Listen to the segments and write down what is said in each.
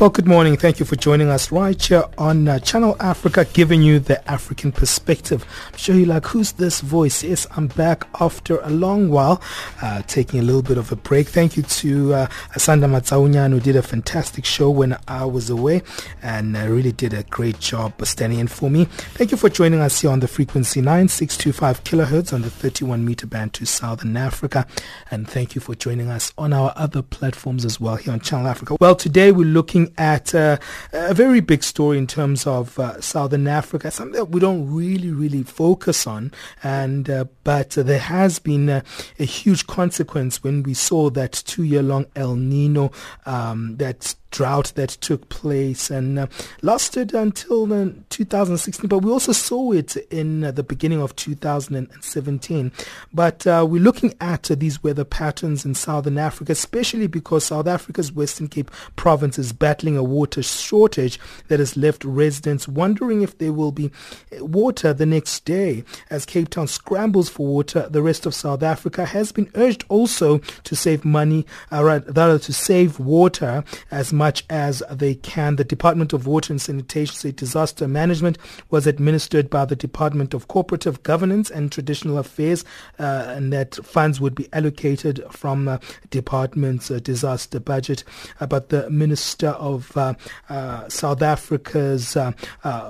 Well, good morning. Thank you for joining us right here on uh, Channel Africa, giving you the African perspective. I'm sure you're like, who's this voice? Yes, I'm back after a long while, uh, taking a little bit of a break. Thank you to uh, Asanda Matsaunyan, who did a fantastic show when I was away and uh, really did a great job standing in for me. Thank you for joining us here on the frequency 9625 kilohertz on the 31 meter band to Southern Africa. And thank you for joining us on our other platforms as well here on Channel Africa. Well, today we're looking at uh, a very big story in terms of uh, Southern Africa, something that we don't really, really focus on. And uh, but there has been a, huge consequence when we saw that two-year-long El Nino um, that drought that took place and uh, lasted until uh, 2016 but we also saw it in uh, the beginning of 2017 but uh, we're looking at uh, these weather patterns in southern africa especially because south africa's western cape province is battling a water shortage that has left residents wondering if there will be uh, water the next day. As cape town scrambles for water the rest of south africa has been urged also to save money rather to save water as much as they can. The Department of Water and Sanitation disaster management was administered by the Department of Cooperative Governance and Traditional Affairs, uh, and that funds would be allocated from uh, department's uh, disaster budget. Uh, but the Minister of uh, uh, South Africa's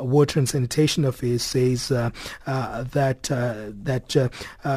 Water and Sanitation Affairs says that that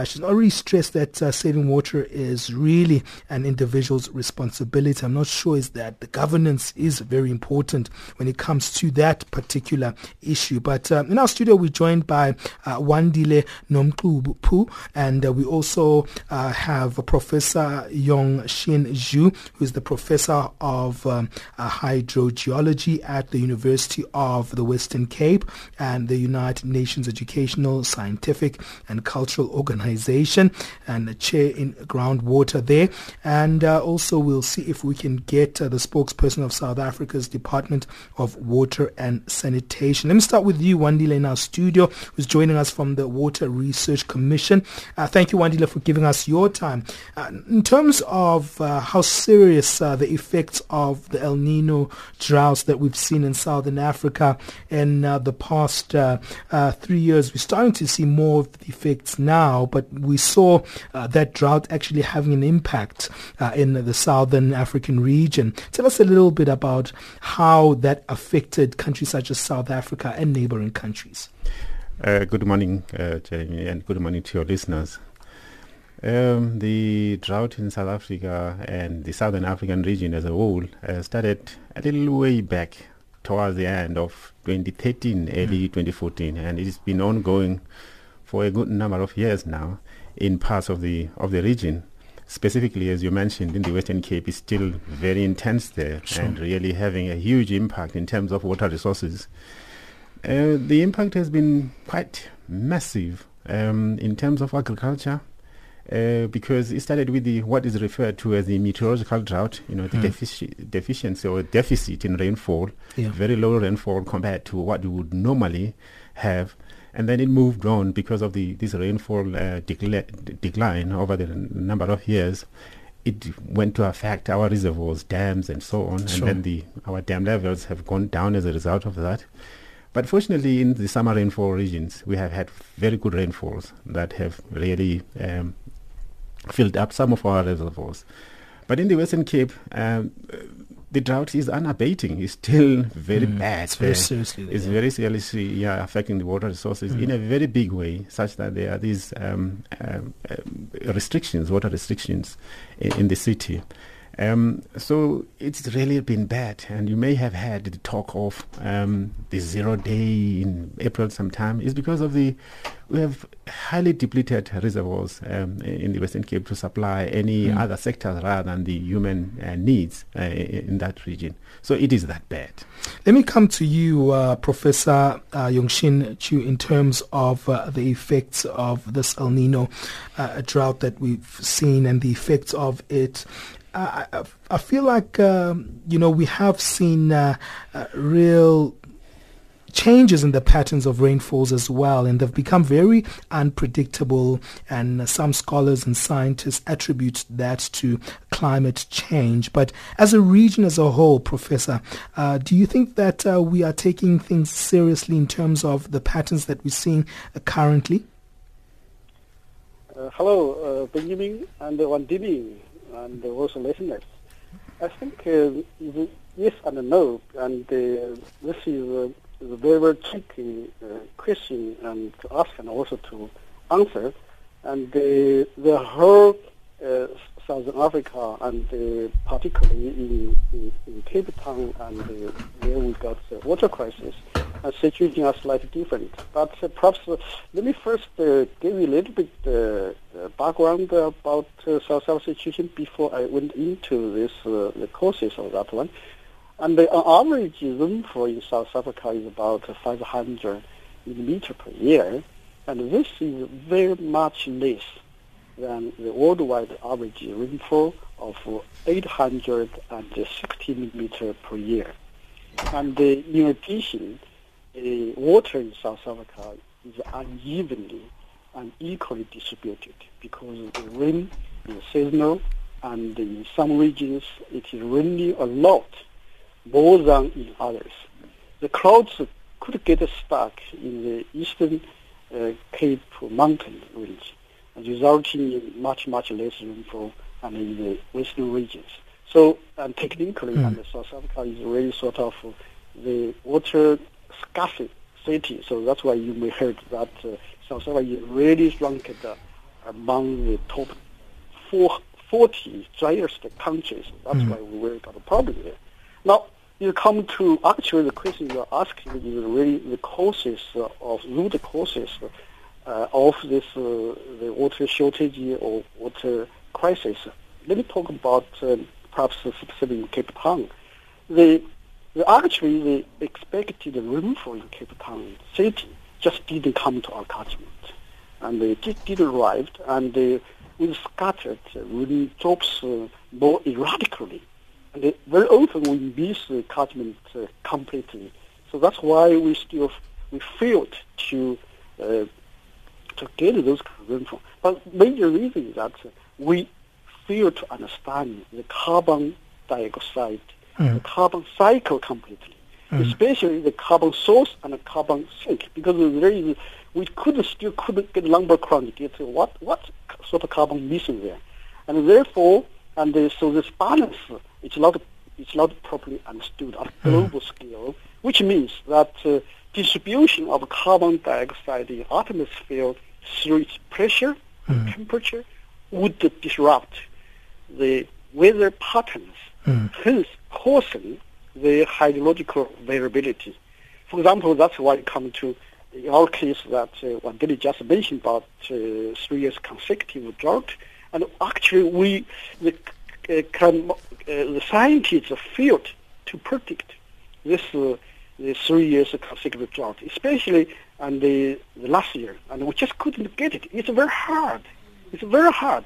she's already stressed that saving water is really an individual's responsibility. I'm not sure is that the government governance is very important when it comes to that particular issue. But uh, in our studio, we're joined by uh, Wandile Nomquphu, and uh, we also uh, have Professor Yongxin Xu, who is the professor of um, uh, hydrogeology at the University of the Western Cape and the United Nations Educational, Scientific and Cultural Organization, and the chair in groundwater there. And uh, also, we'll see if we can get the spokesperson of South Africa's Department of Water and Sanitation. Let me start with you, Wandile, in our studio, who's joining us from the Water Research Commission. Uh, thank you, Wandile, for giving us your time. Uh, in terms of uh, how serious uh, the effects of the El Nino droughts that we've seen in Southern Africa in uh, the past uh, three years, we're starting to see more of the effects now, but we saw that drought actually having an impact in the Southern African region. Tell us a little little bit about how that affected countries such as South Africa and neighboring countries. Uh, good morning, uh, Jamie, and good morning to your listeners. Um, the drought in South Africa and the Southern African region as a whole uh, started a little way back towards the end of 2013, early mm. 2014, and it's been ongoing for a good number of years now in parts of the of the region specifically, as you mentioned, in the Western Cape is still very intense there sure. and really having a huge impact in terms of water resources. Uh, the impact has been quite massive um, in terms of agriculture. Uh, because it started with the what is referred to as the meteorological drought, you know, the mm. defici- deficiency or deficit in rainfall, yeah. very low rainfall compared to what you would normally have and then it moved on because of the this rainfall uh, decla- decline over the number of years. It went to affect our reservoirs, dams, and so on, sure. and then the our dam levels have gone down as a result of that. But fortunately, in the summer rainfall regions, we have had very good rainfalls that have really um, filled up some of our reservoirs. But in the Western Cape, um, the drought is unabating. It's still very mm, bad. It's very seriously. It's very seriously yeah, affecting the water resources mm. in a very big way, such that there are these um, um, uh, restrictions, water restrictions in, in, the city. Um, so it's really been bad, and you may have had the talk of um, the zero day in April sometime. Is because of the we have highly depleted reservoirs um, in the Western Cape to supply any mm. other sectors rather than the human uh, needs uh, in that region. So it is that bad. Let me come to you, uh, Professor uh, Yongxin Chu, in terms of uh, the effects of this El Nino uh, drought that we've seen and the effects of it I, I, feel like um, you know we have seen uh, uh, real changes in the patterns of rainfalls as well, and they've become very unpredictable. And some scholars and scientists attribute that to climate change. But as a region as a whole, Professor, uh, do you think that uh, we are taking things seriously in terms of the patterns that we're seeing uh, currently? Uh, hello, Benjamin and Wandini and also listeners. I think uh, yes and no, and uh, this is a, a very, very tricky uh, question and to ask and also to answer. And the, the whole uh, Southern Africa and uh, particularly in, in, in, Cape Town and uh, where we got the water crisis, uh, situation are slightly different. But uh, perhaps uh, let me first uh, give you a little bit uh, background about uh, South Africa situation before I went into this the causes of that one. And the average rainfall in South Africa is about 500 millimeter per year, and this is very much less than the worldwide average rainfall of 860 millimeter per year. And in addition, the water in South Africa is unevenly and equally distributed because the rain is seasonal and in some regions it is raining a lot more than in others. The clouds could get stuck in the eastern uh, Cape mountain range, resulting in much, much less rainfall than in the western regions. So, and technically, mm. and South Africa is really sort of the water scarcity. So that's why you may heard that uh, South Africa is really ranked uh, among the top four, 40 driest countries. That's mm. why we really got a problem here. Now, you come to actually the question you're asking is really the causes uh, of root causes uh, of this uh, the water shortage or water crisis. Let me talk about uh, perhaps specifically in Cape Town. The actually, the expected rainfall in Cape Town city just didn't come to our catchment. And they did, did arrive, and they, we scattered raindrops uh, more erratically. And very often we miss the catchment uh, completely. So that's why we still we failed to uh, to get those rainfall. But major reason is that we fail to understand the carbon dioxide mm. the carbon cycle completely, mm. especially the carbon source and the carbon sink, because there is we could still couldn't get number crunch get what what sort of carbon missing there, and therefore and uh, so this balance is not it's not properly understood at mm. global scale, which means that uh, distribution of carbon dioxide in atmosphere through its pressure and mm. temperature would disrupt the weather patterns, mm. hence causing the hydrological variability. For example, that's why it comes to our case that uh, what Billy just mentioned about uh, three years consecutive drought, and actually we the uh, can, uh, the scientists failed to predict this uh, the three years consecutive drought, especially and the, the, last year, and we just couldn't get it. It's very hard. It's very hard,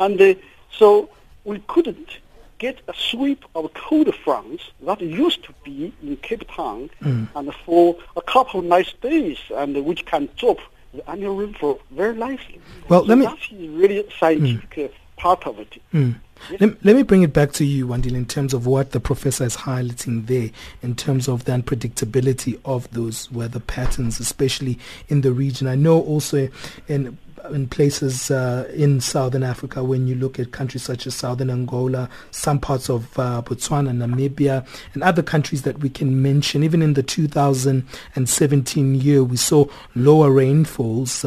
and uh, so we couldn't get a sweep of cold fronts that used to be in Cape Town mm. and for a couple of nice days and which can drop the annual rainfall very nicely. Well, so let me... That's really scientific mm. part of it. Mm. Yes. Let, let, me bring it back to you, Wandile, in terms of what the professor is highlighting there, in terms of the unpredictability of those weather patterns, especially in the region. I know also in in places uh, in southern Africa, when you look at countries such as southern Angola, some parts of uh, Botswana, Namibia, and other countries that we can mention, even in the 2017 year, we saw lower rainfalls.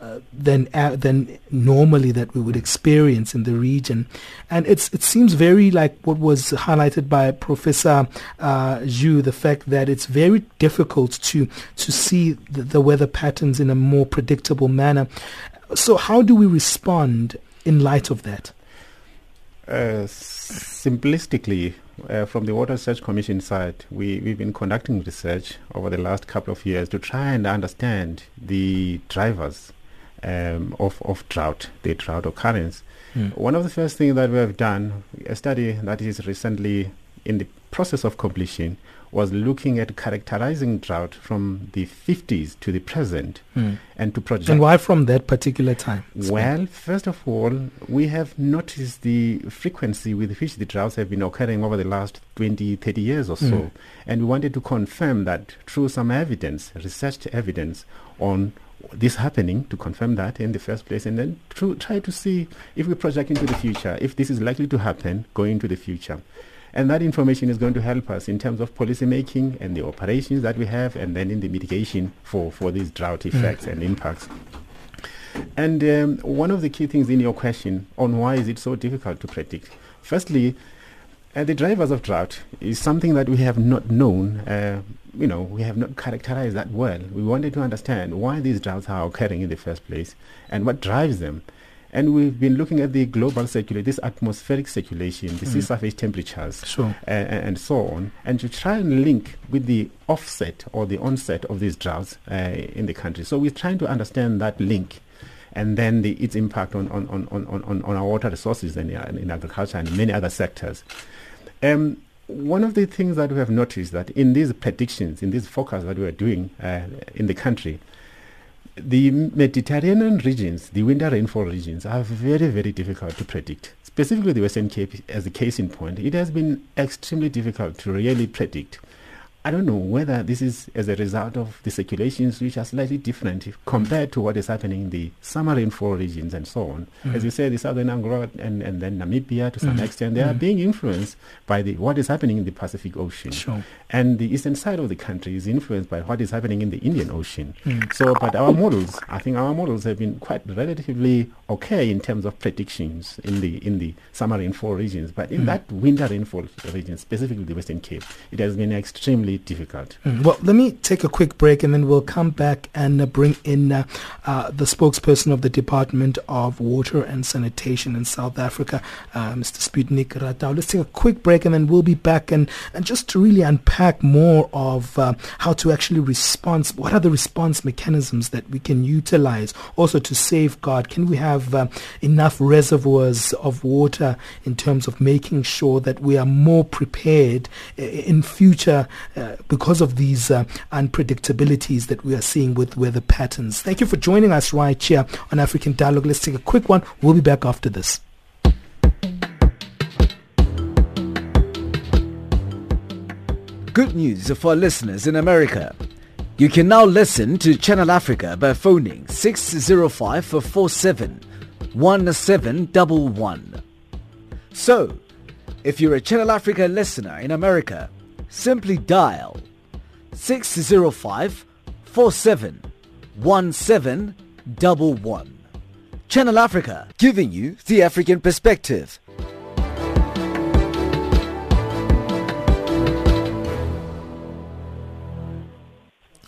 Uh, than uh, than normally that we would experience in the region, and it's it seems very like what was highlighted by Professor uh, Xu, the fact that it's very difficult to to see the, the weather patterns in a more predictable manner. So, how do we respond in light of that? Uh, simplistically, uh, from the Water Research Commission side, we, we've been conducting research over the last couple of years to try and understand the drivers um, of, of drought, the drought occurrence. Mm. One of the first things that we have done, a study that is recently in the process of completion, was looking at characterizing drought from the 50s to the present mm. and to project. And why from that particular time? Well, first of all, we have noticed the frequency with which the droughts have been occurring over the last 20, 30 years or so. Mm. And we wanted to confirm that through some evidence, researched evidence on this happening to confirm that in the first place and then to try to see if we project into the future, if this is likely to happen going into the future. And that information is going to help us in terms of policy making and the operations that we have and then in the mitigation for, for these drought effects mm. and impacts. And um, one of the key things in your question on why is it so difficult to predict? Firstly, uh, the drivers of drought is something that we have not known, uh, you know, we have not characterized that well. We wanted to understand why these droughts are occurring in the first place and what drives them. And we've been looking at the global circulation, this atmospheric circulation, the mm. sea surface temperatures, sure. uh, and so on, and to try and link with the offset or the onset of these droughts uh, in the country. So we're trying to understand that link and then the, its impact on, on, on, on, on our water resources and in, in agriculture and many other sectors. Um, one of the things that we have noticed that in these predictions, in these forecasts that we are doing uh, in the country, the Mediterranean regions, the winter rainfall regions, are very, very difficult to predict. Specifically, the Western Cape, as a case in point, it has been extremely difficult to really predict. I don't know whether this is as a result of the circulations which are slightly different compared to what is happening in the summer rainfall regions and so on. Mm. As you say, the southern Angola and, and then Namibia to some mm. extent, they mm. are being influenced by the what is happening in the Pacific Ocean. Sure. And the eastern side of the country is influenced by what is happening in the Indian Ocean. Mm. So, but our models, I think our models have been quite relatively okay in terms of predictions in the in the summer rainfall regions. But in mm. that winter rainfall region, specifically the Western Cape, it has been extremely difficult. Mm. Well, let me take a quick break and then we'll come back and uh, bring in uh, uh, the spokesperson of the Department of Water and Sanitation in South Africa, uh, Mr. Sputnik Ratau. Let's take a quick break and then we'll be back and, and just to really unpack more of uh, how to actually respond. What are the response mechanisms that we can utilize also to safeguard? Can we have uh, enough reservoirs of water in terms of making sure that we are more prepared in future because of these uh, unpredictabilities that we are seeing with weather patterns. Thank you for joining us right here on African Dialogue. Let's take a quick one. We'll be back after this. Good news for listeners in America. You can now listen to Channel Africa by phoning 605 47 1711. So, if you're a Channel Africa listener in America, simply dial 605 471711. Channel Africa, giving you the African perspective.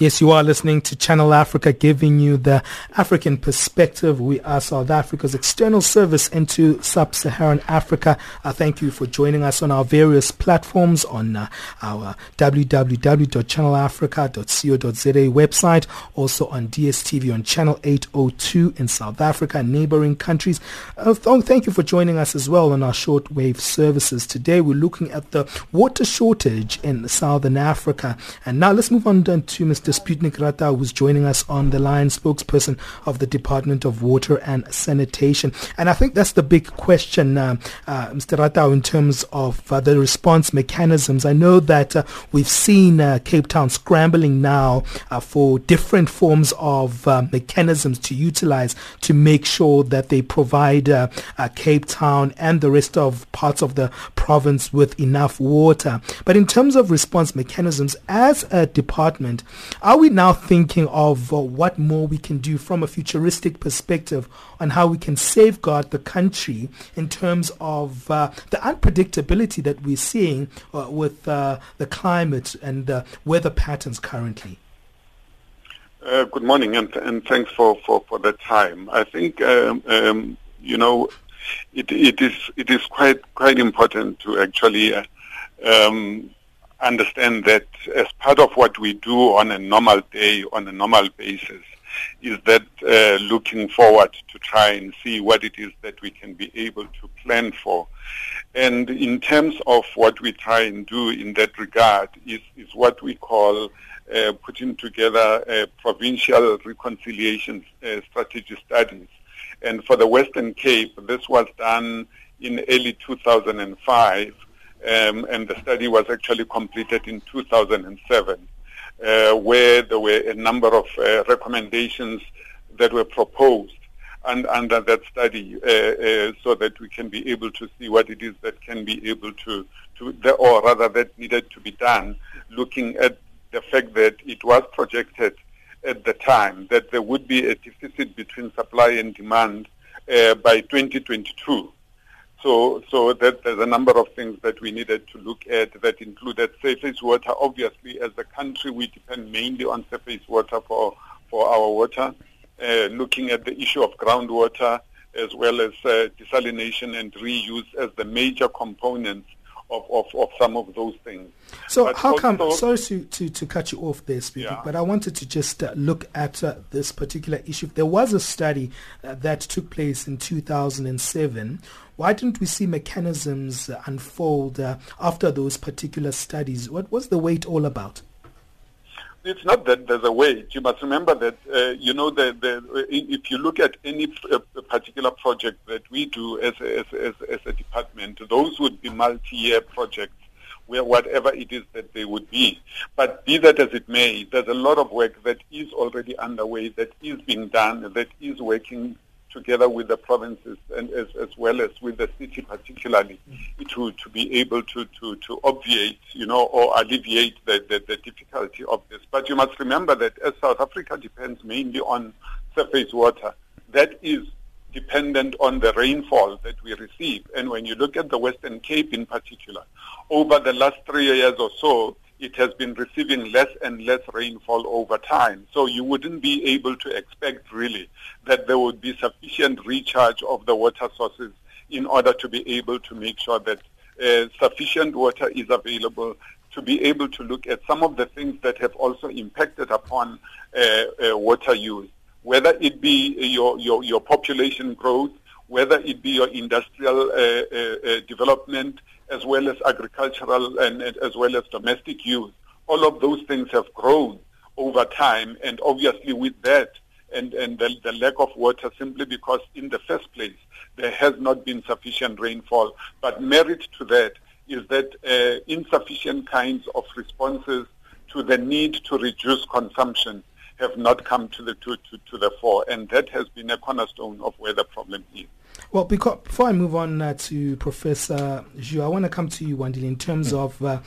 Yes, you are listening to Channel Africa, giving you the African perspective. We are South Africa's external service into sub-Saharan Africa. Uh, thank you for joining us on our various platforms on uh, our www.channelafrica.co.za website, also on DSTV on Channel 802 in South Africa and neighboring countries. Uh, th- thank you for joining us as well on our shortwave services. Today we're looking at the water shortage in Southern Africa. And now let's move on to Mr. Sputnik Ratau, who's joining us on the line, spokesperson of the Department of Water and Sanitation. And I think that's the big question, uh, uh, Mr. Ratau, in terms of uh, the response mechanisms. I know that uh, we've seen uh, Cape Town scrambling now uh, for different forms of mechanisms to utilize to make sure that they provide Cape Town and the rest of parts of the province with enough water. But in terms of response mechanisms, as a department, are we now thinking of uh, what more we can do from a futuristic perspective on how we can safeguard the country in terms of uh, the unpredictability that we're seeing uh, with uh, the climate and the weather patterns currently? Uh, good morning, and, and thanks for, for, for the time. I think um, um, you know it, it is it is quite quite important to actually uh, um, understand that as part of what we do on a normal day, on a normal basis, is that uh, looking forward to try and see what it is that we can be able to plan for. And in terms of what we try and do in that regard is, is what we call uh, putting together uh, provincial reconciliation uh, strategy studies. And for the Western Cape, this was done in early 2005, um, and the study was actually completed in 2007, uh, where there were a number of uh, recommendations that were proposed and under that study uh, uh, so that we can be able to see what it is that can be able to, to the, or rather that needed to be done, looking at the fact that it was projected at the time that there would be a deficit between supply and demand uh, by 2022. So, so that there's a number of things that we needed to look at that included surface water. Obviously, as a country, we depend mainly on surface water for, for our water. Uh, looking at the issue of groundwater as well as uh, desalination and reuse as the major components of, of, of some of those things. So but how come, sorry to, to, to cut you off there, speaking, yeah. but I wanted to just uh, look at uh, this particular issue. There was a study uh, that took place in 2007. Why didn't we see mechanisms unfold uh, after those particular studies? What was the wait all about? it's not that there's a wait. You must remember that, uh, you know, the, the, if you look at any uh, particular project that we do as as, as, as a department, those would be multi-year projects where whatever it is that they would be. But be that as it may, there's a lot of work that is already underway, that is being done, that is working together with the provinces and as, as well as with the city particularly to, to be able to, to, to obviate, you know, or alleviate the, the, the difficulty of this. But you must remember that as South Africa depends mainly on surface water, that is dependent on the rainfall that we receive. And when you look at the Western Cape in particular, over the last three years or so, it has been receiving less and less rainfall over time. So you wouldn't be able to expect really that there would be sufficient recharge of the water sources in order to be able to make sure that uh, sufficient water is available to be able to look at some of the things that have also impacted upon uh, uh, water use, whether it be your, your, your population growth, whether it be your industrial uh, uh, uh, development, as well as agricultural and, and as well as domestic use. All of those things have grown over time, and obviously with that, and, and the, the, lack of water simply because in the first place there has not been sufficient rainfall. But merit to that is that uh, insufficient kinds of responses to the need to reduce consumption have not come to the to, to, to the fore, and that has been a cornerstone of where the problem is. Well, because, before I move on uh, to Professor Xu, I want to come to you, Wandile, in terms mm. of uh,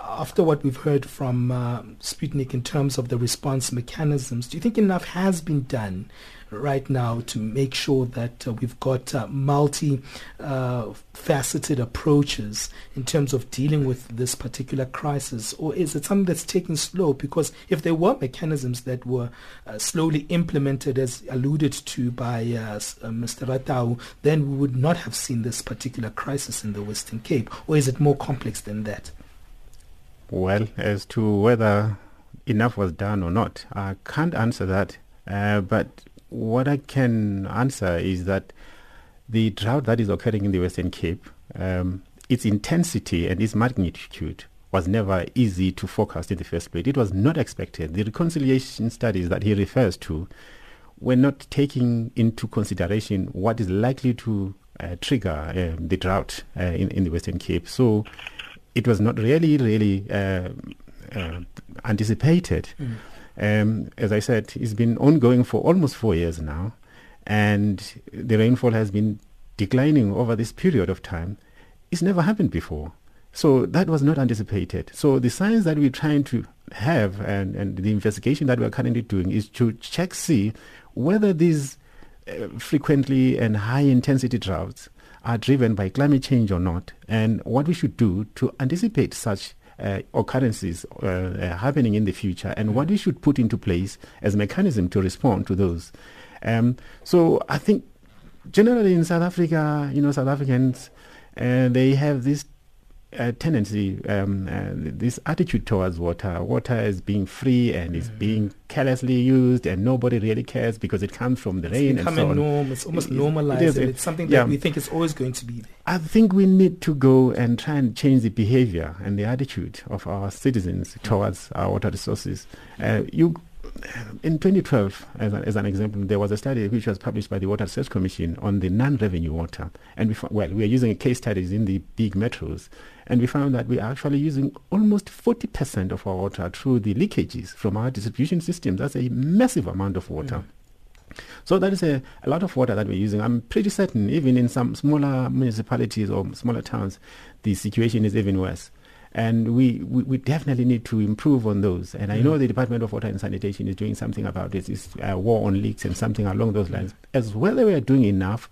after what we've heard from uh, Sputnik in terms of the response mechanisms. Do you think enough has been done right now to make sure that uh, we've got uh, multi-faceted uh, approaches in terms of dealing with this particular crisis? Or is it something that's taking slow? Because if there were mechanisms that were uh, slowly implemented, as alluded to by uh, uh, Mr. Ratau, then we would not have seen this particular crisis in the Western Cape. Or is it more complex than that? Well, as to whether enough was done or not, I can't answer that. Uh, but what I can answer is that the drought that is occurring in the Western Cape, um, its intensity and its magnitude was never easy to forecast in the first place. It was not expected. The reconciliation studies that he refers to were not taking into consideration what is likely to uh, trigger uh, the drought uh, in, in the Western Cape. So it was not really, really uh, uh, anticipated. Mm. Um, as I said, it's been ongoing for almost four years now, and the rainfall has been declining over this period of time. it's never happened before. So that was not anticipated. So the science that we're trying to have and, and the investigation that we're currently doing is to check, see whether these uh, frequently and high intensity droughts are driven by climate change or not, and what we should do to anticipate such occurrences uh, uh, happening in the future, and what we should put into place as a mechanism to respond to those. Um, so I think generally in South Africa, you know, South Africans, uh, they have this uh, tendency, um, uh, this attitude towards water. Water is being free and is mm. being carelessly used, and nobody really cares because it comes from the it's rain. It's becoming so norm. It's almost it, normalized. It is, it's something that yeah. we think is always going to be there. I think we need to go and try and change the behavior and the attitude of our citizens mm. towards our water resources. Uh, you in 2012, as, a, as, an example, there was a study which was published by the Water Research Commission on the non-revenue water. And we well, we are using case studies in the big metros. And we found that we are actually using almost 40% of our water through the leakages from our distribution system. That's a massive amount of water. Mm. So that is a, a lot of water that we're using. I'm pretty certain even in some smaller municipalities or smaller towns, the situation is even worse and we, we, we, definitely need to improve on those. And I know mm. the Department of Water and Sanitation is doing something about this. It's a war on leaks and something along those lines. As whether we are doing enough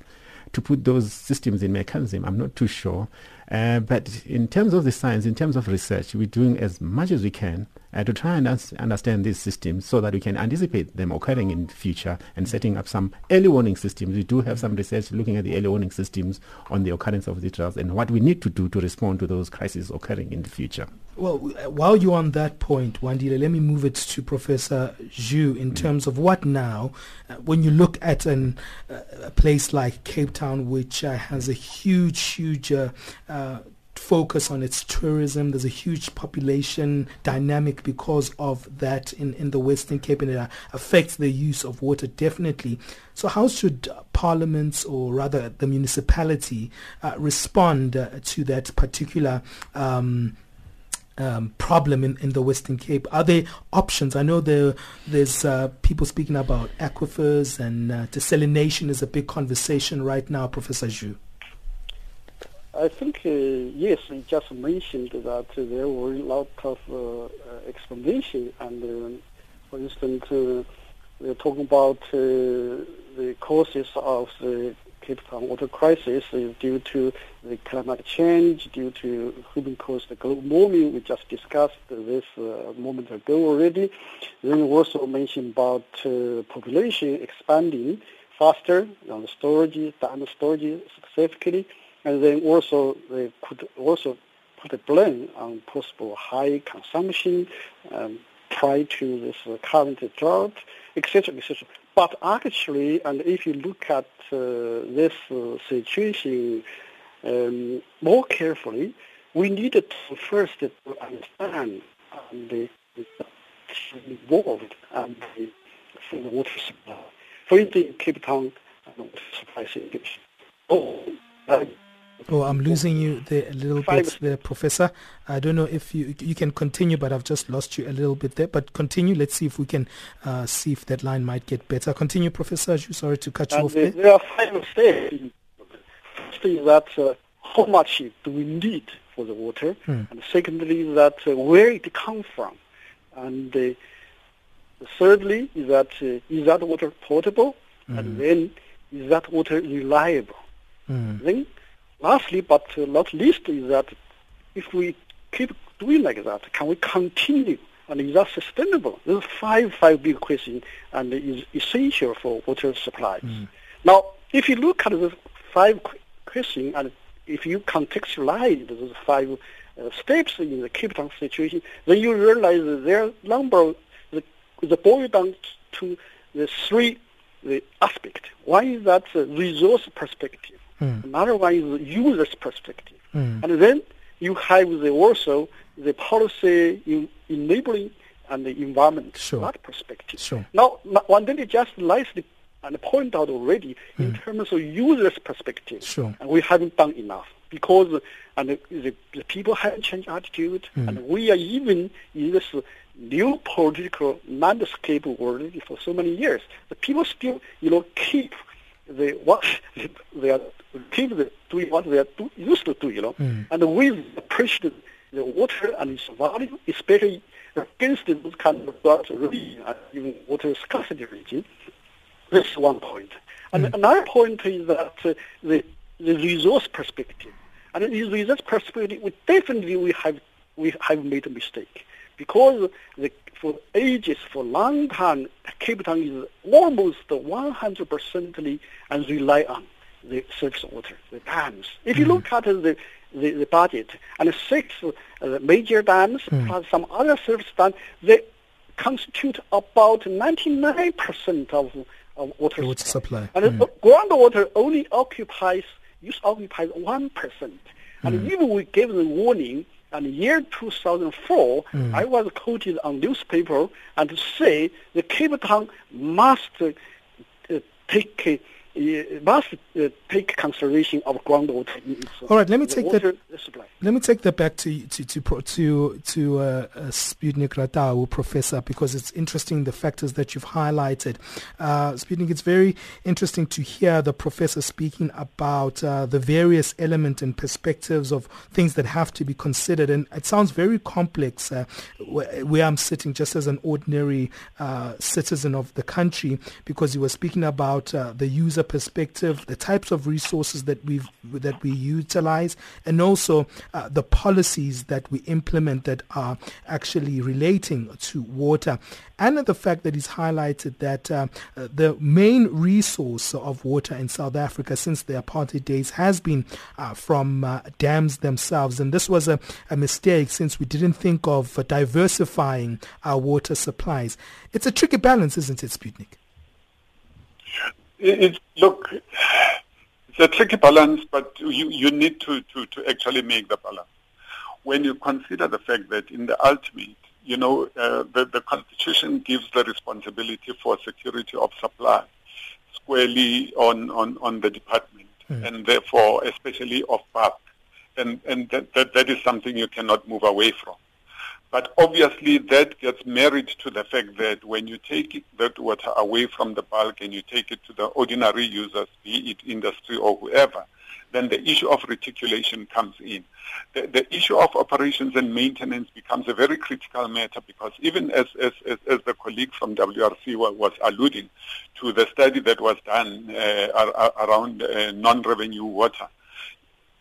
to put those systems in mechanism, I'm not too sure. Uh, but in terms of the science, in terms of research, we're doing as much as we can uh, to try and understand these systems so that we can anticipate them occurring in the future and setting up some early warning systems. We do have some research looking at the early warning systems on the occurrence of these droughts and what we need to do to respond to those crises occurring in the future. Well, while you're on that point, Wandile, let me move it to Professor Xu in mm. terms of what now, uh, when you look at an, uh, a place like Cape Town, which uh, has a huge, huge uh, uh, focus on its tourism. There's a huge population dynamic because of that in, in the Western Cape and it affects the use of water definitely. So how should parliaments or rather the municipality uh, respond uh, to that particular um, um, problem in, in the Western Cape? Are there options? I know there there's uh, people speaking about aquifers and uh, desalination is a big conversation right now, Professor Xu. I think, uh, yes, you just mentioned that there were a lot of uh, explanation. And uh, for instance, uh, we're talking about uh, the causes of the Cape Town water crisis is due to the climate change, due to human-caused global warming. We just discussed this a moment ago already. Then we also mentioned about population expanding faster the storage, dam storage specifically. And then also they could also put a blame on possible high consumption um, prior to this uh, current drought, etc., etc. But actually, and if you look at uh, this uh, situation um, more carefully, we needed to first to understand um, the, involved and the, water supply. For instance, Cape Town water supply situation. Oh, Oh, I'm losing you there a little bit there, Professor. I don't know if you you can continue, but I've just lost you a little bit there. But continue. Let's see if we can uh, see if that line might get better. Continue, Professor. Sorry to cut you and off there. There are five steps. First is that uh, how much do we need for the water, hmm. and secondly is that uh, where it comes from, and uh, thirdly is that uh, is that water potable, hmm. and then is that water reliable. Hmm. Then Lastly, but not least, is that if we keep doing like that, can we continue? And is that sustainable? There's five, five big questions and is essential for water supply. Mm. Now, if you look at the five questions and if you contextualize those five uh, steps in the Cape Town situation, then you realize that their number, the, the boil down to the three the aspect. One is that the resource perspective. Mm. Another one is user's perspective. Mm. And then you have the also the policy in enabling and the environment sure. that perspective. Sure. Now, one thing just nicely and point out already mm. in terms of user's perspective, sure. and we haven't done enough because and the, the, the people haven't changed attitude, mm. and we are even in this new political landscape already for so many years. The people still, you know, keep they what they are keep the doing what they are do, used to do, you know, Mm. and with appreciate the water and its value, especially against those kind of drought region and even water scarcity region. That's one point. And another point is that uh, the the resource perspective. And in this resource perspective, we definitely we have we have made a mistake because the, for ages, for long time, Cape Town is almost 100% and rely on the surface water, the dams. If you hmm. look at the, the, the budget and six uh, major dams hmm. plus some other surface dams, they constitute about 99% of, of water water supply. And the hmm. groundwater only occupies, use occupies 1%. And even we gave the warning and year 2004, I was quoted on newspaper and to say the Cape Town must uh, uh, take uh, must uh, take consideration of groundwater All right, let me take that- supply. Let me take that back to to to to, to uh, uh, Sputnik Professor, because it's interesting the factors that you've highlighted. Uh, Sputnik, it's very interesting to hear the professor speaking about uh, the various elements and perspectives of things that have to be considered, and it sounds very complex. Uh, where, where I'm sitting, just as an ordinary uh, citizen of the country, because you were speaking about uh, the user perspective, the types of resources that we that we utilize, and also uh, the policies that we implement that are actually relating to water, and the fact that he's highlighted that uh, the main resource of water in South Africa since the apartheid days has been uh, from uh, dams themselves, and this was a, a mistake since we didn't think of uh, diversifying our water supplies. It's a tricky balance, isn't it, Sputnik? It, it, look, it's a tricky balance, but you, you need to, to, to actually make the balance. When you consider the fact that in the ultimate, you know, uh, the, the Constitution gives the responsibility for security of supply squarely on, on, on the department, and therefore especially of bulk. And, and that, that, that is something you cannot move away from. But obviously that gets married to the fact that when you take that water away from the bulk and you take it to the ordinary users, be it industry or whoever, then the issue of reticulation comes in. The, the issue of operations and maintenance becomes a very critical matter because even as, as, as, as the colleague from WRC was alluding to the study that was done uh, ar- ar- around uh, non-revenue water,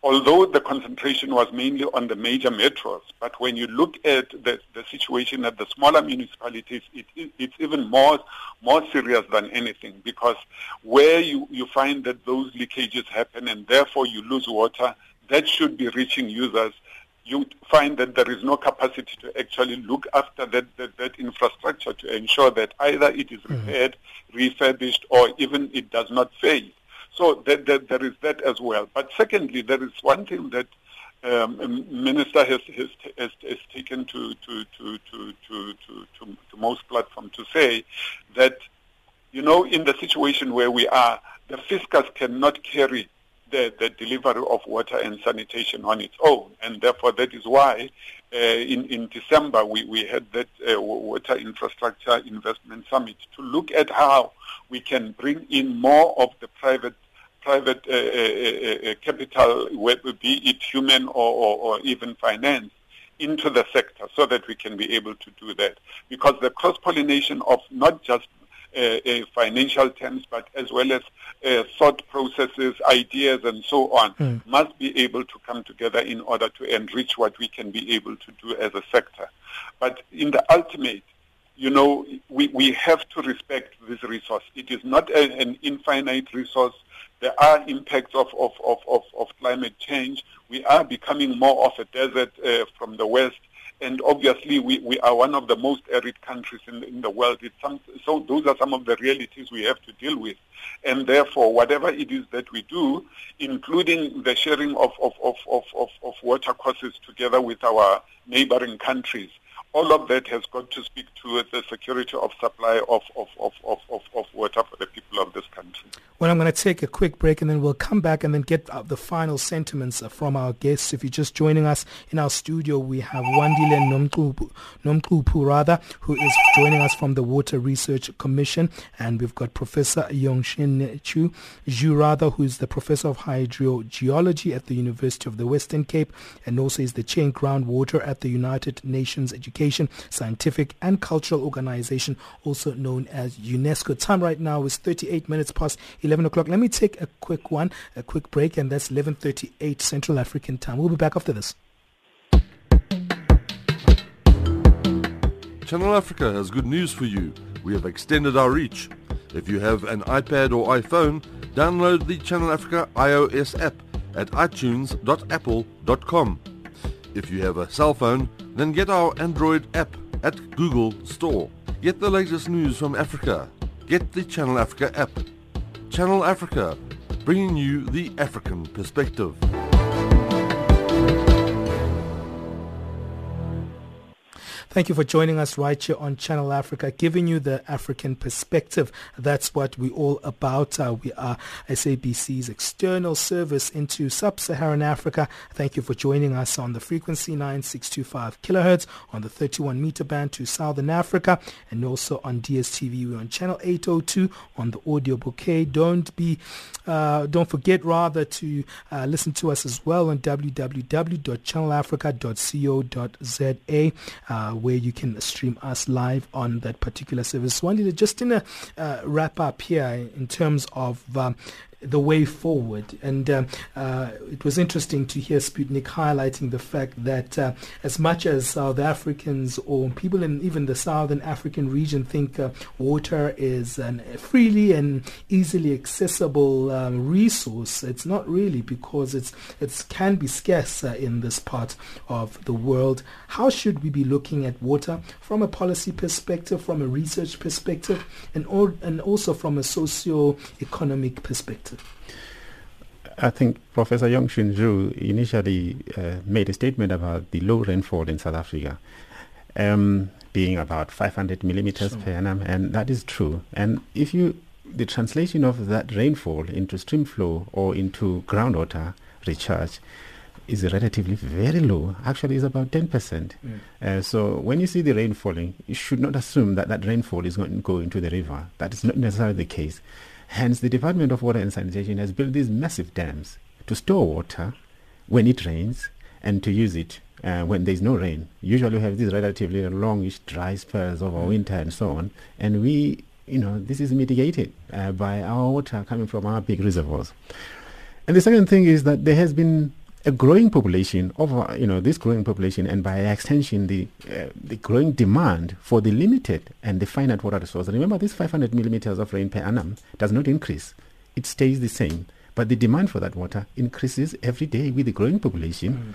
although the concentration was mainly on the major metros, but when you look at the, the situation at the smaller municipalities, it, it, it's even more more serious than anything because where you, you find that those leakages happen and therefore you lose water, that should be reaching users. You find that there is no capacity to actually look after that, that, that infrastructure to ensure that either it is mm-hmm. repaired, refurbished, or even it does not fail. So that, that, there is that as well. But secondly, there is one thing that um, Minister has, has, has, has taken to, to, to, to, to, to, to, to most platforms to say that, you know, in the situation where we are, the fiscus cannot carry the, the delivery of water and sanitation on its own. And therefore, that is why uh, in, in December we, we had that uh, Water Infrastructure Investment Summit to look at how we can bring in more of the private private uh, uh, uh, capital, whether be it human or, or, or even finance, into the sector so that we can be able to do that. Because the cross-pollination of not just uh, uh, financial terms, but as well as uh, thought processes, ideas, and so on, must be able to come together in order to enrich what we can be able to do as a sector. But in the ultimate, you know, we, we have to respect this resource. It is not a, an infinite resource. There are impacts of, of, of, of, of climate change. We are becoming more of a desert uh, from the west. And obviously, we, we are one of the most arid countries in, in the world. Some, so those are some of the realities we have to deal with. And therefore, whatever it is that we do, including the sharing of, of, of, of, of, of water courses together with our neighboring countries, all of that has got to speak to the security of supply of, of, of, of, of, of water for the people of this country. Well, I'm going to take a quick break and then we'll come back and then get the final sentiments from our guests. If you're just joining us in our studio, we have Wandile Nomquphu, rather, who is joining us from the Water Research Commission. And we've got Professor Yongxin Chu, Xu, who is the Professor of Hydrogeology at the University of the Western Cape and also is the Chair in Groundwater at the United Nations Education, Scientific and Cultural Organization, also known as UNESCO. Time right now is 38 minutes past 11 o'clock. Let me take a quick one, a quick break, and that's 11.38 Central African time. We'll be back after this. Channel Africa has good news for you. We have extended our reach. If you have an iPad or iPhone, download the Channel Africa iOS app at itunes.apple.com. If you have a cell phone, then get our Android app at Google Store. Get the latest news from Africa. Get the Channel Africa app. Channel Africa, bringing you the African perspective. Thank you for joining us right here on Channel Africa, giving you the African perspective. That's what we're all about. Uh, we are SABC's external service into sub-Saharan Africa. Thank you for joining us on the frequency 9625 kilohertz on the 31 meter band to Southern Africa and also on DSTV. We're on channel 802 on the audio bouquet. Don't be, uh, don't forget rather to uh, listen to us as well on www.channelafrica.co.za. Uh, where you can stream us live on that particular service. Wanted just in a uh, wrap up here in terms of um, the way forward. And um, uh, it was interesting to hear Sputnik highlighting the fact that uh, as much as South Africans or people in even the Southern African region think uh, water is a freely and easily accessible um, resource, it's not really because it's it can be scarce uh, in this part of the world. How should we be looking at water from a policy perspective, from a research perspective, and, or, and also from a socio-economic perspective? I think Professor Yongxin Xu initially uh, made a statement about the low rainfall in South Africa um, being about 500 millimeters sure. per annum, and that is true. And if you the translation of that rainfall into stream flow or into groundwater recharge is relatively very low. Actually, is about 10%. Mm. Uh, so when you see the rain falling, you should not assume that that rainfall is going to go into the river. That is not necessarily the case. Hence, the Department of Water and Sanitation has built these massive dams to store water when it rains and to use it uh, when there's no rain. Usually we have these relatively longish dry spells over winter and so on. And we, you know, this is mitigated uh, by our water coming from our big reservoirs. And the second thing is that there has been a growing population of uh, you know this growing population and by extension the uh, the growing demand for the limited and the finite water resource remember this 500 millimeters of rain per annum does not increase. It stays the same. But the demand for that water increases every day with the growing population. Mm.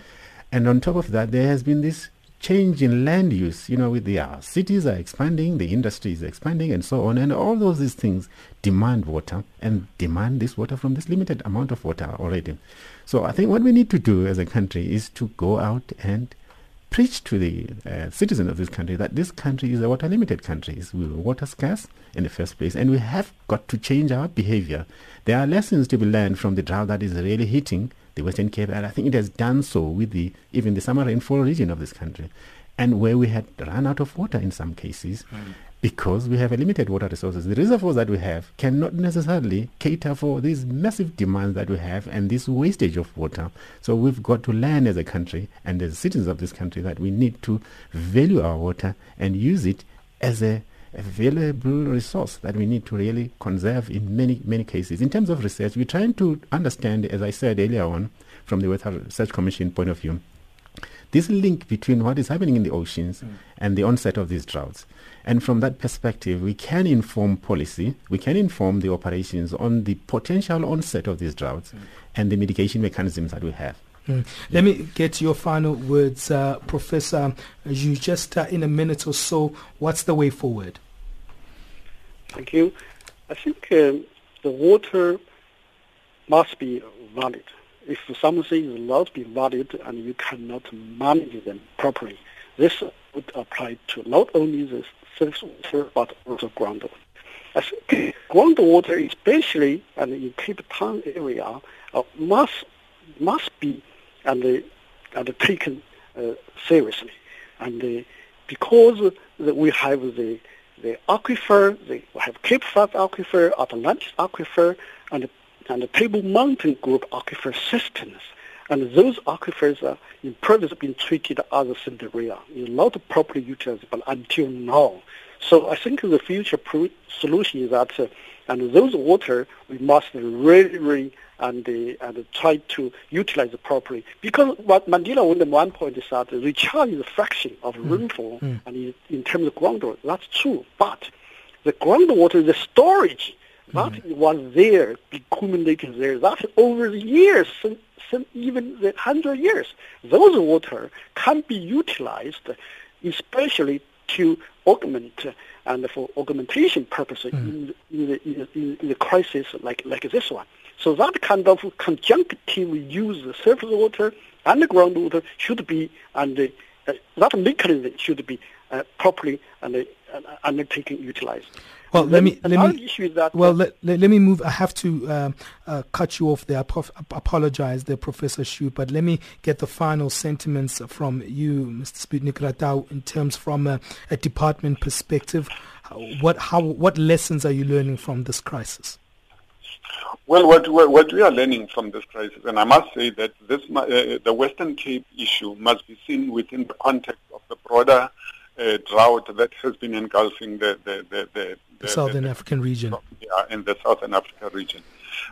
and on top of that there has been this change in land use you know with the uh, cities are expanding the industry is expanding and so on and all those these things demand water and demand this water from this limited amount of water already so I think what we need to do as a country is to go out and preach to the uh, citizens of this country that this country is a water limited country. We were water scarce in the first place, and we have got to change our behavior. There are lessons to be learned from the drought that is really hitting the Western Cape, and I think it has done so with the even the summer rainfall region of this country, and where we had run out of water in some cases. Mm because we have a limited water resources. The reservoirs that we have cannot necessarily cater for these massive demands that we have and this wastage of water. So we've got to learn as a country and as citizens of this country that we need to value our water and use it as a available resource that we need to really conserve in many, many cases. In terms of research, we're trying to understand, as I said earlier on, from the Water Research Commission point of view, this link between what is happening in the oceans mm. and the onset of these droughts. And from that perspective, we can inform policy, we can inform the operations on the potential onset of these droughts mm. and the mitigation mechanisms that we have. Mm. Let me get your final words, uh, Professor. You just uh, in a minute or so, what's the way forward? Thank you. I think um, the water must be valid. If something is not be valid and you cannot manage them properly, this would apply to not only the surface water but also groundwater. I think groundwater, especially and in Cape Town area, uh, must must be and, uh, and taken uh, seriously. And uh, because we have the the aquifer, they have Cape Flat aquifer, Atlantis aquifer, and and the Table Mountain group aquifer systems. And those aquifers are in practice being treated as a Cinderella, not properly utilized, but until now. So I think the future solution is that, uh, and those water we must really, really and, and try to utilize it properly. Because what Mandela at one point is that recharge is a fraction of mm. rainfall, mm. and in, in, terms of groundwater, that's true. But the groundwater, the storage, that mm. was there, accumulated there, that over the years, since, since even the hundred years, those water can be utilized, especially to augment and for augmentation purposes mm. in, in, the, in, in, the crisis like, like this one. So that kind of conjunctive use the surface water and the groundwater should be, and uh, that mechanism should be uh, properly and, uh, undertaken, utilized. Well, let me let me well let, let, let, me move. I have to um, uh, cut you off there. I apologize, there, Professor Xu, but let me get the final sentiments from you, Mr. Sputnik Ratau, in terms from a, a department perspective. What how what lessons are you learning from this crisis? Well, what, what we are learning from this crisis, and I must say that this, uh, the Western Cape issue must be seen within the context of the broader uh, drought that has been engulfing the, the, the, the, the Southern African region. Yeah, in the Southern Africa region.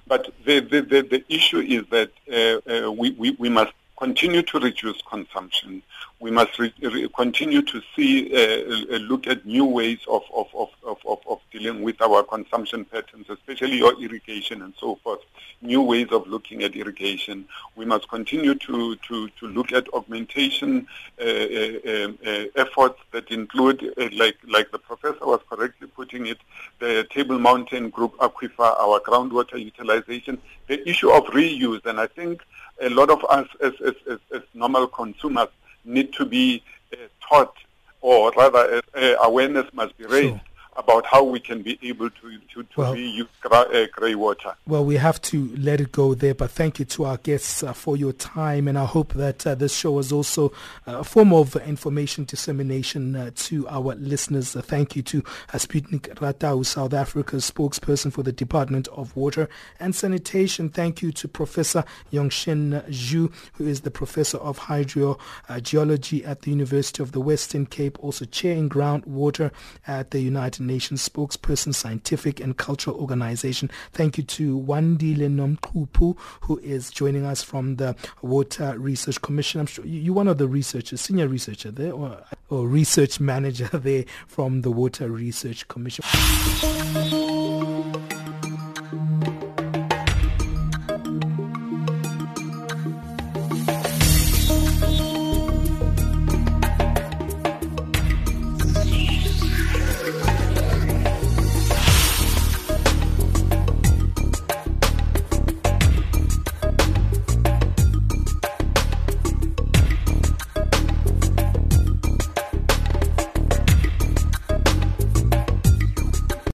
But the, the, the, the issue is that uh, uh, we, we, we must continue to reduce consumption. We must re- re- continue to see, uh, uh, look at new ways of, of, of, of, of dealing with our consumption patterns, especially your irrigation and so forth. New ways of looking at irrigation. We must continue to, to, to look at augmentation uh, uh, um, uh efforts that include, uh, like, like the professor was correctly putting it, the Table Mountain Group Aquifer, our groundwater utilization, the issue of reuse. And I think a lot of us as, as, as, as normal consumers need to be uh, taught, or rather, uh, awareness must be raised. Sure about how we can be able to, to, to well, reuse uh, grey water. Well, we have to let it go there, but thank you to our guests uh, for your time, and I hope that uh, this show is also uh, a form of information dissemination uh, to our listeners. Uh, thank you to Sputnik Ratau, South Africa's spokesperson for the Department of Water and Sanitation. Thank you to Professor Yongxin Xu, who is the Professor of Hydrogeology at the University of the Western Cape, also chairing groundwater at the United Nations spokesperson, scientific and cultural organization. Thank you to Wandile Nomquphu, who is joining us from the Water Research Commission. I'm sure you're one of the researchers, senior researcher there, or, or research manager there from the Water Research Commission.